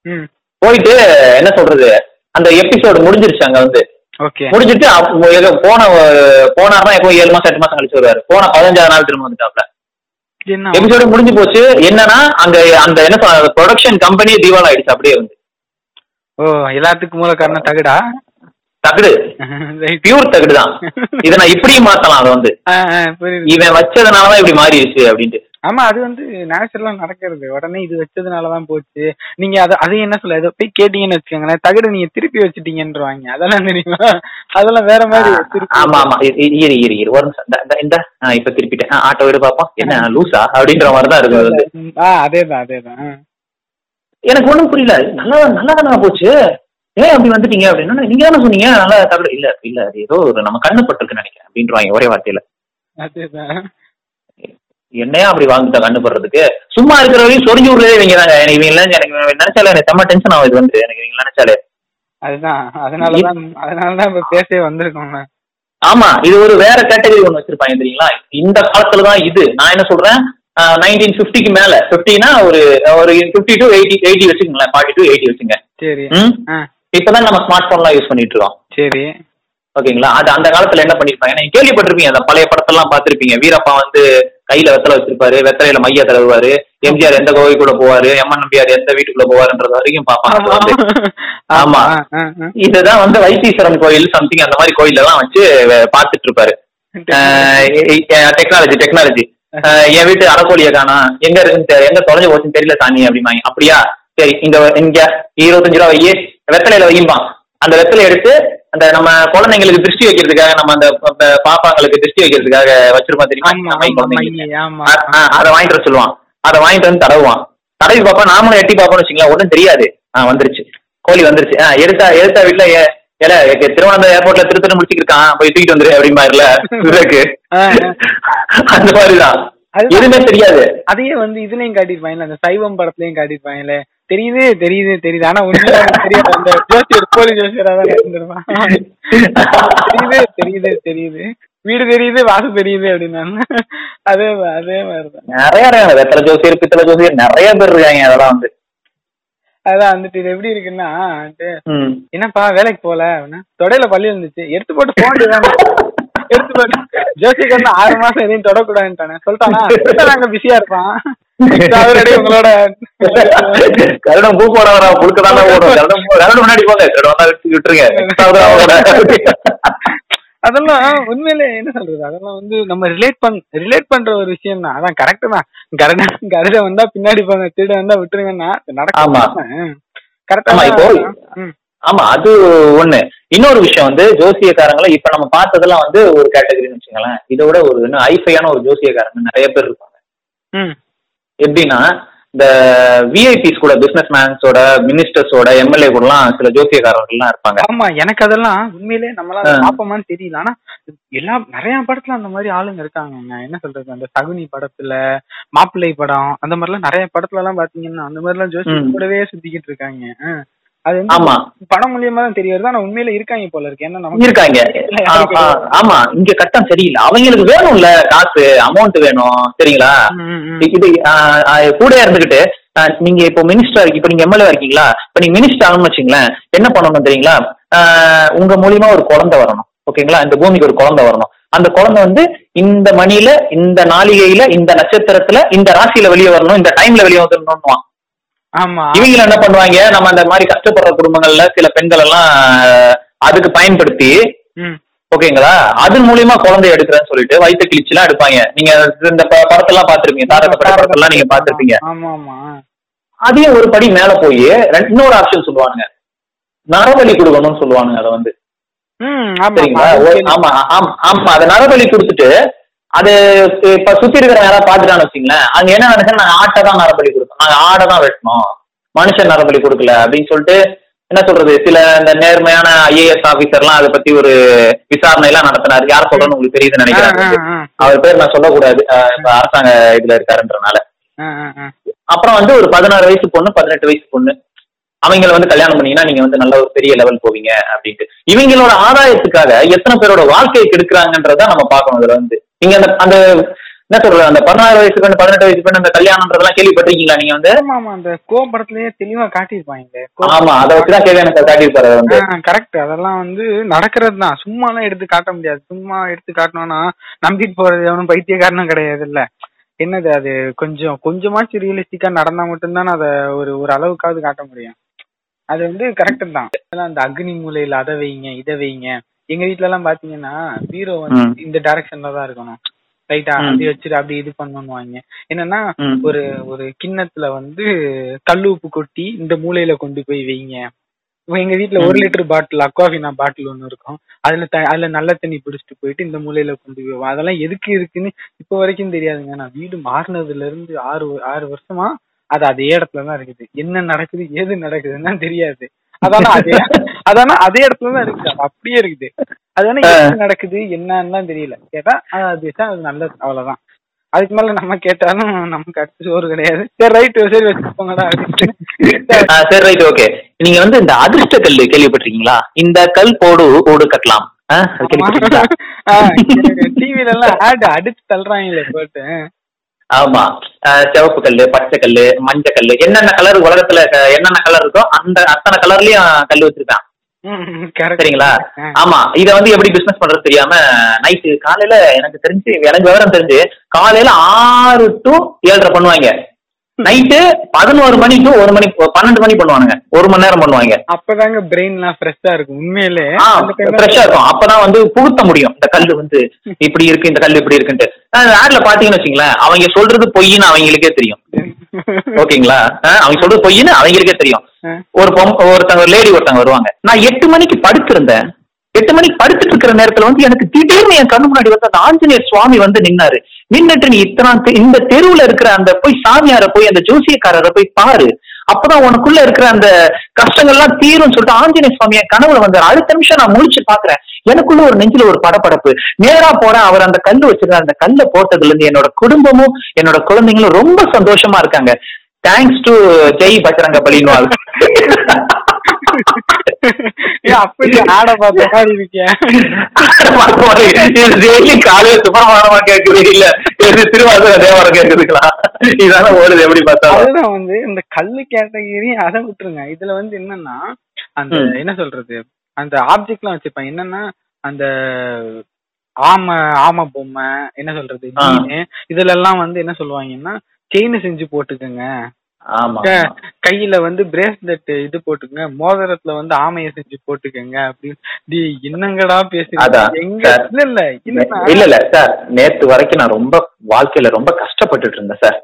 ம். போயிட்டு என்ன சொல்றது அந்த எபிசோடு முடிஞ்சிருச்சு அங்க வந்து. ஓகே. முடிஞ்சிட்டு போன போனார்னா எப்போ ஏழு மாசம் எட்டு மாசம் கழிச்சு வருவாரு. போன பதினஞ்சாவது நாள் திரும்ப வந்துட்டாப்ல. எபிசோடு முடிஞ்சு போச்சு. என்னன்னா அங்க அந்த என்ன சொல்ற ப்ரொடக்ஷன் கம்பெனி தீவால் ஆயிடுச்சு அப்படியே வந்து. ஓ எல்லாத்துக்கும் மூல காரணம் தகுடா? தகுடு. பியூர் தகுடு தான். இதை நான் இப்படியும் மாத்தலாம் அதை வந்து. இவன் வச்சதுனாலதான் இப்படி மாறிடுச்சு அப்படின்ட்டு. ஆமா அது வந்து நேச்சுரலா நடக்கிறது. உடனே இது வச்சதுனாலதான் போச்சு. நீங்க அத அதையும் என்ன சொல்ல ஏதோ போய் கேட்டீங்கன்னு வச்சுக்கோங்களேன் தகடு நீங்க திருப்பி வச்சுட்டீங்கன்றவாங்க. அதெல்லாம் தெரியுமா? அதெல்லாம் வேற மாதிரி ஆமா ஆமா. இரு இரு இரு. ஒரு நிமிஷம். இந்த- இப்ப திருப்பிட்டேன். ஆட்டோ விடு பாப்போம். என்ன லூசா? அப்படின்ற மாதிரி தான் இருக்கு அது வந்து. ம், ஆ அதேதான் அதேதான். எனக்கு ஒண்ணும் புரியல. நல்லா நல்லா தானே போச்சு. ஏன் அப்படி வந்துட்டீங்க அப்படின்னா நீங்க தானே சொன்னீங்க நல்லா தகடு இல்ல இல்ல அது ஏதோ ஒரு நம்ம கண்ணு பட்டிருக்குன்னு நினைக்கிறேன் அப்படின்றவாங்க ஒரே வார்த்தையில. என்னையா அப்படி வாங்கிட்ட கண்ணு படுறதுக்கு சும்மா இருக்கிறவரையும் சொரிஞ்சு விடுறதே இவங்க தாங்க. எனக்கு இவங்க எல்லாம் எனக்கு நினைச்சாலே எனக்கு செம்ம டென்ஷன் ஆகுது வந்து. எனக்கு இவங்க நினைச்சாலே. அதுதான். அதனாலதான் அதனாலதான் இப்ப பேசவே வந்திருக்கோம் ஆமா இது ஒரு வேற கேட்டகரி ஒன்று வச்சிருப்பாங்க தெரியுங்களா? இந்த காலத்துல தான் இது. நான் என்ன சொல்றேன்? நைன்டீன் ஃபிஃப்டிக்கு மேல. ஃபிஃப்டினா ஒரு ஒரு ஃபிஃப்டி டு எயிட்டி எயிட்டி வச்சுக்கோங்களேன். ஃபார்ட்டி டு எயிட்டி வச்சுங்க. சரி. இப்பதான் நம்ம ஸ்மார்ட் போன்லாம் யூஸ் பண்ணிட்டு இருக்கோம். சரி. ஓகேங்களா? அது அந்த காலத்துல என்ன பண்ணிருப்பாங்க? நீங்க கேள்விப்பட்டிருப்பீங்க அந்த பழைய படத்தெல்லாம் பார்த்திருப்பீங்க. வீரப்பா வந்து கையில வெத்தலை வச்சிருப்பாரு வெத்தலையில மைய தடவுவாரு. எம்ஜிஆர் எந்த கோவிலுக்குள்ள போவாரு? எம்என் நம்பியார் எந்த வீட்டுக்குள்ள போவாருன்றது வரைக்கும் வந்து. ஆமா. இதுதான் வந்து வைத்தீஸ்வரன் கோயில் சம்திங் அந்த மாதிரி கோயில் எல்லாம் வச்சு பார்த்துட்டு இருப்பாரு டெக்னாலஜி டெக்னாலஜி என் வீட்டு அறக்கோழிய காணா. எங்க இருக்குன்னு தெ- எங்க தொலைஞ்சு போச்சுன்னு தெரியல சாமி அப்படிம்பாங்க. அப்படியா? சரி இந்த இங்க இருபத்தஞ்சு ரூபா வையே வெத்தலையில வையும்பான். அந்த வெத்தலை எடுத்து அந்த நம்ம குழந்தைங்களுக்கு திருஷ்டி வைக்கிறதுக்காக நம்ம அந்த பாப்பாங்களுக்கு திருஷ்டி வைக்கிறதுக்காக வச்சிருப்போம் தெரியுமா? அதை வாங்கிட்டு வர சொல்லுவான். அதை வாங்கிட்டு வந்து தடவுவான். தடவி பார்ப்பா நாமளும் எட்டி பார்ப்போம்னு வச்சுங்களேன் ஒன்றும் தெரியாது. ஆ வந்துருச்சு. கோழி வந்துருச்சு. ஆ எடுத்தா எடுத்தா வீட்டுல ஏல திருவனந்தபுரம் ஏர்போர்ட்ல திரு திரு முடிச்சுட்டு இருக்கான். போய் தூக்கிட்டு வந்துரு அப்படிம்பாருல விவேக்கு அந்த மாதிரிதான். எதுவுமே தெரியாது. அதையே வந்து இதுலயும் காட்டிருப்பாங்கல்ல அந்த சைவம் படத்துலயும் காட்டிருப்பாங்கல்ல தெரியுது தெரியுது தெரியுது. ஆனா அவனுக்கு தெரியாது. அந்த ஜோசியர் போலி ஜோசியரா தான் இருந்திருப்பான். தெரியுது தெரியுது தெரியுது. வீடு தெரியுது வாசல் தெரியுது அப்படின்னா அதே அதே மாதிரிதான். நிறைய வெத்தலை ஜோசியர் பித்தளை ஜோசியர் நிறைய பேர் இருக்காங்க அதெல்லாம் வந்து. அதான் வந்துட்டு இது எப்படி இருக்குன்னா. என்னப்பா வேலைக்கு போல தொடையில பள்ளி இருந்துச்சு எடுத்து போட்டு வேண்டியதானே எடுத்து போட்டு ஜோசிக்கு வந்து ஆறு மாசம் எதையும் தொடக்கூடாதுன்ட்டானே. சொல்லிட்டானா நாங்க பிஸியா இருப்பான். உங்களோட. கருடம் பூ போட வர புழுக்க தானே ஓடும் கருடம் பூ- கருடம் முன்னாடி போங்க. கருடம் விட்டுருங்க. அதெல்லாம் உண்மையிலே என்ன சொல்றது? அதெல்லாம் வந்து நம்ம ரிலேட் பண் ரிலேட் பண்ற ஒரு விஷயம் தான் அதான் கரெக்ட் தான். கருட கருட வந்தா பின்னாடி போங்க. திருட வந்தா விட்டுருங்கன்னா. நடக்கும். கரெக்டா இப்போ- ஆமா அது ஒண்ணு. இன்னொரு விஷயம் வந்து ஜோசியக்காரங்கள இப்ப நம்ம பார்த்ததெல்லாம் வந்து ஒரு கேட்டகரின்னு இதை விட ஒரு இன்னும் ஐஃபையான ஒரு ஜோசியக்காரங்க நிறைய பேர் இருப்பாங்க. எப்படின்னா இந்த விஐபிஸ் கூட பிசினஸ் மேன்ஸோட மினிஸ்டர்ஸோட எம்எல்ஏ கூடலாம் சில ஜோசியக்காரர்கள்லாம் இருப்பாங்க ஆமா எனக்கு அதெல்லாம் உண்மையிலே நம்மளால ஆ. பாப்போமான்னு தெரியல ஆனா எல்லா நிறைய படத்துல அந்த மாதிரி ஆளுங்க இருக்காங்க என்ன சொல்றது அந்த சகுனி படத்துல மாப்பிள்ளை படம் அந்த மாதிரி எல்லாம் நிறைய படத்துல எல்லாம் பாத்தீங்கன்னா அந்த மாதிரி எல்லாம் ஜோசி ம். கூடவே சுத்திக்கிட்டு இருக்காங்க. அது ஆமா. படம் மூலியமா தான் தெரிய வருது ஆனா உண்மையில இருக்காங்க போல இருக்கு. ஏன்னா இருக்காங்க. ஆமா. இங்க கட்டம் சரியில்லை. அவங்களுக்கு வேணும்ல காசு அமௌண்ட் வேணும். சரிங்களா. இது கூட இருந்துகிட்டு நீங்க இப்போ மினிஸ்டர் இப்ப நீங்க எம்எல்ஏ இருக்கீங்களா? இப்ப நீங்க மினிஸ்டர் ஆகணும்னு வச்சுங்களேன் என்ன பண்ணணும் தெரியுங்களா? உங்க மூலியமா ஒரு குழந்தை வரணும். ஓகேங்களா? இந்த பூமிக்கு ஒரு குழந்தை வரணும். அந்த குழந்தை வந்து இந்த மணியில இந்த நாளிகையில இந்த நட்சத்திரத்துல இந்த ராசியில வெளியே வரணும் இந்த டைம்ல வெளியே வந்துடணும்னுவான். ஆமா. இவங்க என்ன பண்ணுவாங்க நம்ம அந்த மாதிரி கஷ்டப்படுற குடும்பங்கள்ல சில பெண்கள் எல்லாம் அதுக்கு பயன்படுத்தி. ஓகேங்களா? அது மூலியமா குழந்தை எடுக்கிறேன்னு சொல்லிட்டு வயிற்று கிழிச்சுலாம் எடுப்பாங்க. நீங்க இந்த படத்தெல்லாம் பாத்திருப்பீங்க தாரகப்பட்ட படத்தெல்லாம் நீங்க பாத்திருப்பீங்க அதையும் ஒரு படி மேல போய் ரெண்டு- இன்னொரு ஆப்ஷன் சொல்லுவானுங்க. நரபலி கொடுக்கணும்னு சொல்லுவானுங்க அதை வந்து. சரிங்களா? ஆமா ஆமா ஆமா. அதை நரபலி கொடுத்துட்டு அது இப்ப சுத்தி இருக்கிற யாராவது பாத்துட்டான்னு வச்சுங்களேன் அங்க என்ன நினைச்சா நாங்க ஆட்டை தான் நரபலி கொடுத்தோம் நாங்க ஆடை தான் வெட்டணும் மனுஷன் நரபலி கொடுக்கல அப்படின்னு சொல்லிட்டு என்ன சொல்றது சில இந்த நேர்மையான ஐஏஎஸ் ஆபீசர்லாம் அதை பத்தி ஒரு விசாரணை எல்லாம் நடத்தினாரு. யார் சொல்றேன்னு உங்களுக்கு தெரியுதுன்னு நினைக்கிறேன். அவர் பேர் நான் சொல்லக்கூடாது. இப்ப அரசாங்க இதுல இருக்காருன்றனால. அப்புறம் வந்து ஒரு பதினாறு வயசு பொண்ணு பதினெட்டு வயசு பொண்ணு. அவங்கள வந்து கல்யாணம் பண்ணீங்கன்னா நீங்க வந்து நல்ல ஒரு பெரிய லெவல் போவீங்க அப்படின்ட்டு. இவங்களோட ஆதாயத்துக்காக எத்தனை பேரோட வாழ்க்கையை கெடுக்கிறாங்கன்றத நம்ம பார்க்கணும் இதுல வந்து. நீங்க அந்த அந்த என்ன சொல்றது அந்த பதினாறு வயசு பெண் பதினெட்டு வயசு பெண் அந்த கல்யாணம்ன்றதெல்லாம் கேள்விப்பட்டிருக்கீங்களா நீங்க வந்து? ஆமா அந்த கோ படத்திலேயே தெளிவா காட்டியிருப்பாங்க. ஆமா அதை வச்சுதான் எனக்கு காட்டியிருப்பாரு வந்து. கரெக்ட் அதெல்லாம் வந்து நடக்கிறது தான். சும்மா எல்லாம் எடுத்து காட்ட முடியாது. சும்மா எடுத்து காட்டணும்னா நம்பிட்டு போறது எவனும் பைத்தியக்காரனும் கிடையாது இல்ல என்னது அது? கொஞ்சம் கொஞ்சமாச்சும் ரியலிஸ்டிக்கா நடந்தா மட்டும்தான் அத ஒரு ஒரு அளவுக்காவது காட்ட முடியும். அது வந்து கரெக்ட் தான். அந்த அக்னி மூலையில அதை வைங்க இதை வைங்க. எங்க வீட்ல எல்லாம் பாத்தீங்கன்னா பீரோ வந்து. இந்த டைரக்ஷன்ல தான் இருக்கணும் ரைட்டா. அப்படி வச்சுட்டு அப்படி இது பண்ணணும்வாங்க என்னன்னா. ஒரு ஒரு கிண்ணத்துல வந்து கல்லு உப்பு கொட்டி இந்த மூலையில கொண்டு போய் வைங்க எங்க வீட்ல ஒரு. லிட்டர் பாட்டில் அக்வாஃபினா பாட்டில் ஒன்னு இருக்கும் அதுல த அதுல நல்ல தண்ணி பிடிச்சிட்டு போயிட்டு இந்த மூலையில கொண்டு போய். அதெல்லாம் எதுக்கு இருக்குன்னு இப்போ வரைக்கும் தெரியாதுங்க நான் வீடு மாறினதுல இருந்து ஆறு ஆறு வருஷமா அது அதே இடத்துல தான் இருக்குது என்ன நடக்குது ஏது நடக்குதுன்னு தான் தெரியாது அதான அதே அதான அதே இடத்துல தான் இருக்குது அது அப்படியே இருக்குது. அதான நடக்குது? என்னன்னு தெரியல. கேட்டா அது நல்லது. அவ்வளவுதான். அதுக்கு மேல நம்ம கேட்டாலும் நமக்கு அடுத்த சோறு கிடையாது. சரி ரைட்டு சரி வச்சுக்கோங்கடா சரி ரைட் ஓகே நீங்க வந்து இந்த அதிர்ஷ்ட கல் கேள்விப்பட்டிருக்கீங்களா? இந்த கல் போடு ஓடு கட்டலாம்? டிவில எல்லாம் ஆட் அடிச்சு தள்ளுறாங்களே போட்டு. ஆமா. சிவப்பு கல்லு பச்சை கல்லு மஞ்சள் கல்லு என்னென்ன கலர் உலகத்துல என்னென்ன கலர் இருக்கோ அந்த அத்தனை கலர்லயும் கல் வச்சிருக்கான். சரிங்களா. ஆமா. இத வந்து எப்படி பிசினஸ் பண்றது தெரியாம நைட்டு காலையில எனக்கு தெரிஞ்சு எனக்கு விவரம் தெரிஞ்சு காலையில ஆறு டு ஏழரை பண்ணுவாங்க. நைட்டு பதினோரு மணி டு ஒரு மணி பன்னெண்டு மணி பண்ணுவானுங்க. ஒரு மணி நேரம் பண்ணுவாங்க. அப்பதாங்க பிரெயின் எல்லாம் ஃப்ரெஷ்ஷா இருக்கும். உண்மையிலே ஃப்ரெஷ்ஷா இருக்கும். அப்பதான் வந்து புகுத்த முடியும். இந்த கல்லு வந்து இப்படி இருக்கு இந்த கல்லு இப்படி இருக்குன்ட்டு. ஆட்ல பாத்தீங்கன்னு வச்சுங்களேன் அவங்க சொல்றது பொய்ன்னு அவங்களுக்கே தெரியும். ஓகேங்களா? அவங்க சொல்றது பொய்ன்னு அவங்களுக்கே தெரியும். ஒரு பொம் ஒருத்தங்க ஒரு லேடி ஒருத்தங்க வருவாங்க. நான் எட்டு மணிக்கு படுத்திருந்தேன். எட்டு மணிக்கு படுத்துட்டு இருக்கிற நேரத்துல வந்து எனக்கு திடீர்னு என் கண்ணு முன்னாடி வந்து அந்த ஆஞ்சநேயர் சுவாமி வந்து நின்னாரு. நின்னுட்டு நீ இத்தனை தெ- இந்த தெருவுல இருக்கிற அந்த போய் சாமியார போய் அந்த ஜோசியக்காரரை போய் பாரு. அப்பதான் உனக்குள்ள இருக்கிற அந்த கஷ்டங்கள்லாம் தீரும்னு சொல்லிட்டு ஆஞ்சநேய சுவாமி என் கனவுல வந்து அடுத்த நிமிஷம் நான் முழிச்சு பாக்குறேன் எனக்குள்ள ஒரு நெஞ்சில ஒரு படப்படப்பு. நேரா போறேன் அவர் அந்த கல்லு வச்சிருக்காரு. அந்த கல்ல போட்டதுல இருந்து என்னோட குடும்பமும் என்னோட குழந்தைங்களும் ரொம்ப சந்தோஷமா இருக்காங்க. தேங்க்ஸ் டு ஜெய் பஜரங்க பலின்வால் அப்படி ஆட பார்த்த மாதிரி இருக்கேன் டெய்லி காலையில சுப்பிரமாணமா கேக்குது இல்ல திருவாசக தேவாரம் கேக்குதுங்களா இதான ஓடுது எப்படி பார்த்தா அதுதான் வந்து இந்த கல்லு கேட்டகிரி அதை விட்டுருங்க. இதுல வந்து என்னன்னா அந்த. என்ன சொல்றது? அந்த ஆப்ஜெக்ட் எல்லாம் வச்சிருப்பாங்க என்னன்னா அந்த ஆமை ஆமை பொம்மை என்ன சொல்றது இதுல எல்லாம் வந்து என்ன சொல்லுவாங்கன்னா செயின் செஞ்சு போட்டுக்கோங்க. கையில வந்து பிரேஸ்லெட் இது போட்டுக்கங்க மோதிரத்துல வந்து ஆமைய செஞ்சு போட்டுக்கங்க அப்படின்னு. என்னங்கடா பேசுறீங்க? எங்க. இல்ல இல்ல இல்ல. இல்ல சார். நேத்து வரைக்கும் நான் ரொம்ப வாழ்க்கையில ரொம்ப கஷ்டப்பட்டுட்டு இருந்தேன் சார்.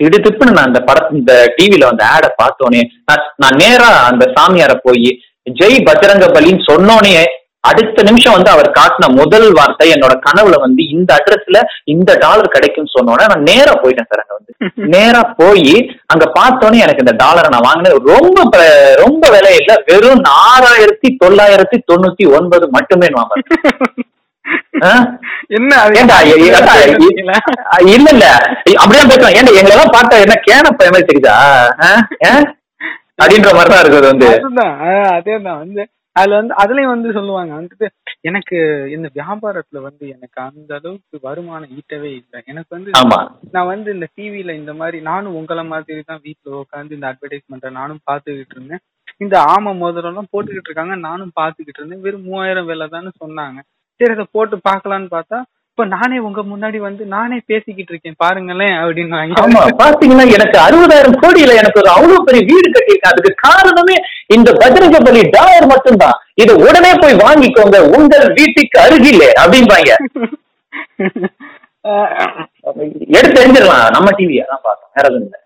திடுதிப்புன்னு நான் அந்த பட இந்த டிவில அந்த ஆடை பார்த்தோன்னே நான் நான் நேரா அந்த சாமியார போய் ஜெய் பஜரங்க பலின்னு சொன்னோனே அடுத்த நிமிஷம் வந்து அவர் காட்டின முதல் வார்த்தை என்னோட கனவுல வந்து இந்த அட்ரஸ்ல இந்த டாலர் கிடைக்கும்னு சொன்னோன்னே நான் நேரா போயிட்டேன் சார் அங்க வந்து. நேரா போய் அங்க பார்த்தோன்னே எனக்கு இந்த டாலரை நான் வாங்கினது ரொம்ப ரொம்ப விலை இல்ல. வெறும் நாலாயிரத்தி தொள்ளாயிரத்தி தொண்ணூத்தி ஒன்பது மட்டுமே வாங்க என்ன இல்ல. இல்ல. அப்படிதான் பேசுறோம் ஏன்டா எங்களை பார்த்தா என்ன கேன பயமே தெரியுதா? அப்படின்ற மாதிரி தான் இருக்குது அதேதான். வந்து அதுல வந்து அதுலயும் வந்து சொல்லுவாங்க. வந்துட்டு எனக்கு இந்த வியாபாரத்துல வந்து எனக்கு அந்த அளவுக்கு வருமானம் ஈட்டவே இல்லை. எனக்கு வந்து நான் வந்து இந்த டிவில இந்த மாதிரி நானும் உங்கள மாதிரி தான் வீட்டுல உட்காந்து இந்த அட்வர்டைஸ்மெண்ட்டை நானும் பார்த்துக்கிட்டு இருந்தேன். இந்த ஆமை மோதிரம் எல்லாம் போட்டுக்கிட்டு இருக்காங்க நானும் பார்த்துக்கிட்டு இருந்தேன். வெறும் மூவாயிரம் விலை தானே சொன்னாங்க. சரி அதை போட்டு பார்க்கலான்னு பார்த்தா இப்ப நானே உங்க முன்னாடி வந்து நானே பேசிக்கிட்டு இருக்கேன் பாருங்களேன் அப்படின்னு ஆமா பாத்தீங்கன்னா எனக்கு அறுபதாயிரம் கோடியில எனக்கு ஒரு அவ்வளவு பெரிய வீடு கட்டியிருக்கேன் அதுக்கு காரணமே இந்த பஜரங்க பலி டாலர் மட்டும்தான். இதை உடனே போய் வாங்கிக்கோங்க உங்கள் வீட்டுக்கு அருகிலே அப்படிம்பாங்க. எடுத்து தெரிஞ்சிடலாம் நம்ம டிவி அதான் பார்த்தோம் வேற எதுவும் இல்லை.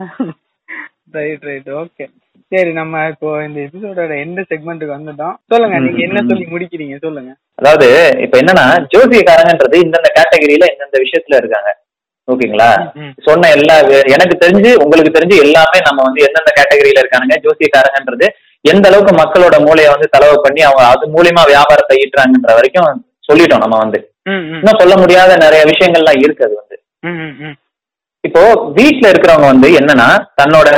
ரைட் ரைட் ஓகே சரி நம்ம இப்போ இந்த எபிசோடோட எந்த செக்மெண்ட்டுக்கு வந்துட்டோம். சொல்லுங்க நீங்க என்ன சொல்லி முடிக்கிறீங்க? சொல்லுங்க. அதாவது இப்ப என்னன்னா ஜோசியக்காரங்கன்றது இந்தந்த கேட்டகரியில இந்தந்த விஷயத்துல இருக்காங்க. ஓகேங்களா. சொன்ன எல்லா எனக்கு தெரிஞ்சு உங்களுக்கு தெரிஞ்சு எல்லாமே நம்ம வந்து எந்தெந்த கேட்டகரியில இருக்கானுங்க ஜோசியக்காரங்கன்றது எந்த அளவுக்கு மக்களோட மூளையை வந்து செலவு பண்ணி அவங்க அது மூலியமா வியாபாரத்தை ஈட்டுறாங்கன்ற வரைக்கும் சொல்லிட்டோம் நம்ம வந்து. இன்னும் சொல்ல முடியாத நிறைய விஷயங்கள்லாம் இருக்கு அது வந்து. இப்போ வீட்ல இருக்கிறவங்க வந்து என்னன்னா தன்னோட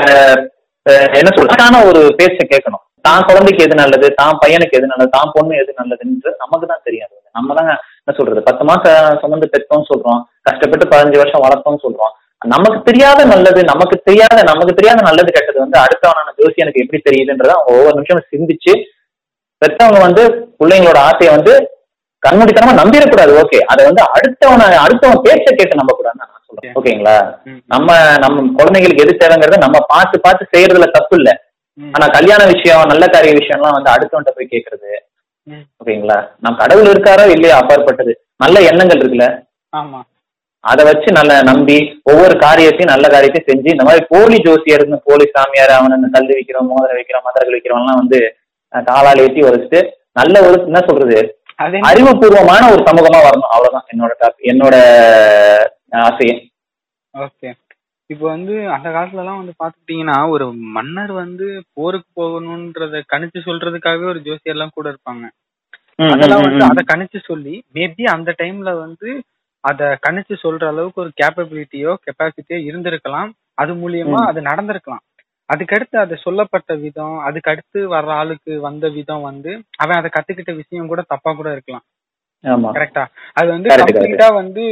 என்ன சொல்றான ஒரு பேச்சை கேட்கணும். தான் குழந்தைக்கு எது நல்லது தான் பையனுக்கு எது நல்லது தான் பொண்ணு எது நல்லதுன்றது நமக்கு தான் தெரியாது. நம்ம தான் என்ன சொல்றது? பத்து மாசம் சுமந்து பெற்றோம் சொல்றோம். கஷ்டப்பட்டு பதினஞ்சு வருஷம் வளர்த்தோம் சொல்றோம். நமக்கு தெரியாத நல்லது நமக்கு தெரியாத நமக்கு தெரியாத நல்லது கெட்டது வந்து அடுத்தவனான ஜோசி எனக்கு எப்படி தெரியுதுன்றத அவங்க ஒவ்வொரு நிமிஷம் சிந்திச்சு பெற்றவங்க வந்து பிள்ளைங்களோட ஆசையை வந்து கண்மூடித்தனமா நம்பிடக்கூடாது. ஓகே அதை வந்து அடுத்தவன அடுத்தவன் பேச்ச கேட்டு நம்ப கூடாதுன்னு ஓகேங்களா? நம்ம நம்ம குழந்தைங்களுக்கு எது தேவைங்கிறத நம்ம பார்த்து பார்த்து செய்யறதுல தப்பு இல்ல. ஆனா கல்யாண விஷயம் நல்ல காரிய விஷயம்லாம் வந்து அடுத்தவன்ட்ட போய் கேக்குறது. ஓகேங்களா? நம்ம கடவுள் இருக்காரோ இல்லையோ அப்பாற்பட்டது. நல்ல எண்ணங்கள் இருக்குல்ல? அதை வச்சு நல்ல நம்பி ஒவ்வொரு காரியத்தையும் நல்ல காரியத்தையும் செஞ்சு இந்த மாதிரி போலி ஜோசியர்னு போலி சாமியார் அவன் இந்த கல் விற்கிறோம் மோதிரம் விற்கிறோம் மதர்கள் விற்கிறவன்லாம் வந்து காலால் ஏற்றி வச்சுட்டு நல்ல ஒரு என்ன சொல்றது? அறிவுபூர்வமான ஒரு சமூகமா வரணும். அவ்வளவுதான். என்னோட என்னோட ஆசையே. ஓகே. இப்போ வந்து அந்த காலத்துல எல்லாம் வந்து பாத்துக்கிட்டீங்கன்னா ஒரு மன்னர் வந்து போருக்கு போகணும்ன்றத கணிச்சு சொல்றதுக்காகவே ஒரு ஜோசியர் எல்லாம் கூட இருப்பாங்க. அதெல்லாம் வந்து. அதை கணிச்சு சொல்லி மேபி அந்த டைம்ல வந்து அத கணிச்சு சொல்ற அளவுக்கு ஒரு கேப்பபிலிட்டியோ கெப்பாசிட்டியோ இருந்திருக்கலாம். அது மூலியமா. அது நடந்திருக்கலாம். அதுக்கடுத்து அது சொல்லப்பட்ட விதம் அதுக்கு அடுத்து வர்ற ஆளுக்கு வந்த விதம் வந்து அவன் அதை கத்துக்கிட்ட விஷயம் கூட தப்பா கூட இருக்கலாம். கரெக்டா அது வந்து. கம்ப்ளீட்டா வந்து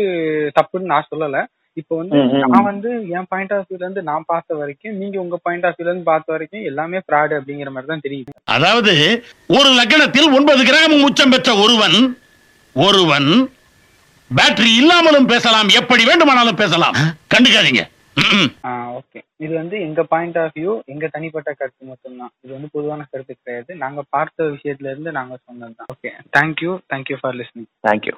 தப்புன்னு நான் சொல்லல இப்போ வந்து. நான் வந்து என் பாயிண்ட் ஆஃப் வியூல இருந்து நான் பார்த்த வரைக்கும் நீங்க உங்க பாயிண்ட் ஆஃப் வியூல இருந்து பார்த்த வரைக்கும் எல்லாமே ஃப்ராடு அப்படிங்கிற மாதிரி தான் தெரியுது அதாவது ஒரு லக்னத்தில் ஒன்பது கிராம் உச்சம் பெற்ற ஒருவன் ஒருவன் பேட்டரி இல்லாமலும் பேசலாம் எப்படி வேண்டுமானாலும் பேசலாம் கண்டுக்காதீங்க. ஓகே இது வந்து எங்க பாயிண்ட் ஆஃப் வியூ எங்க தனிப்பட்ட கருத்து மட்டும்தான். இது வந்து பொதுவான கருத்து கிடையாது. நாங்க பார்த்த விஷயத்துல இருந்து நாங்க சொன்னதுதான். Okay thank you thank you for listening thank you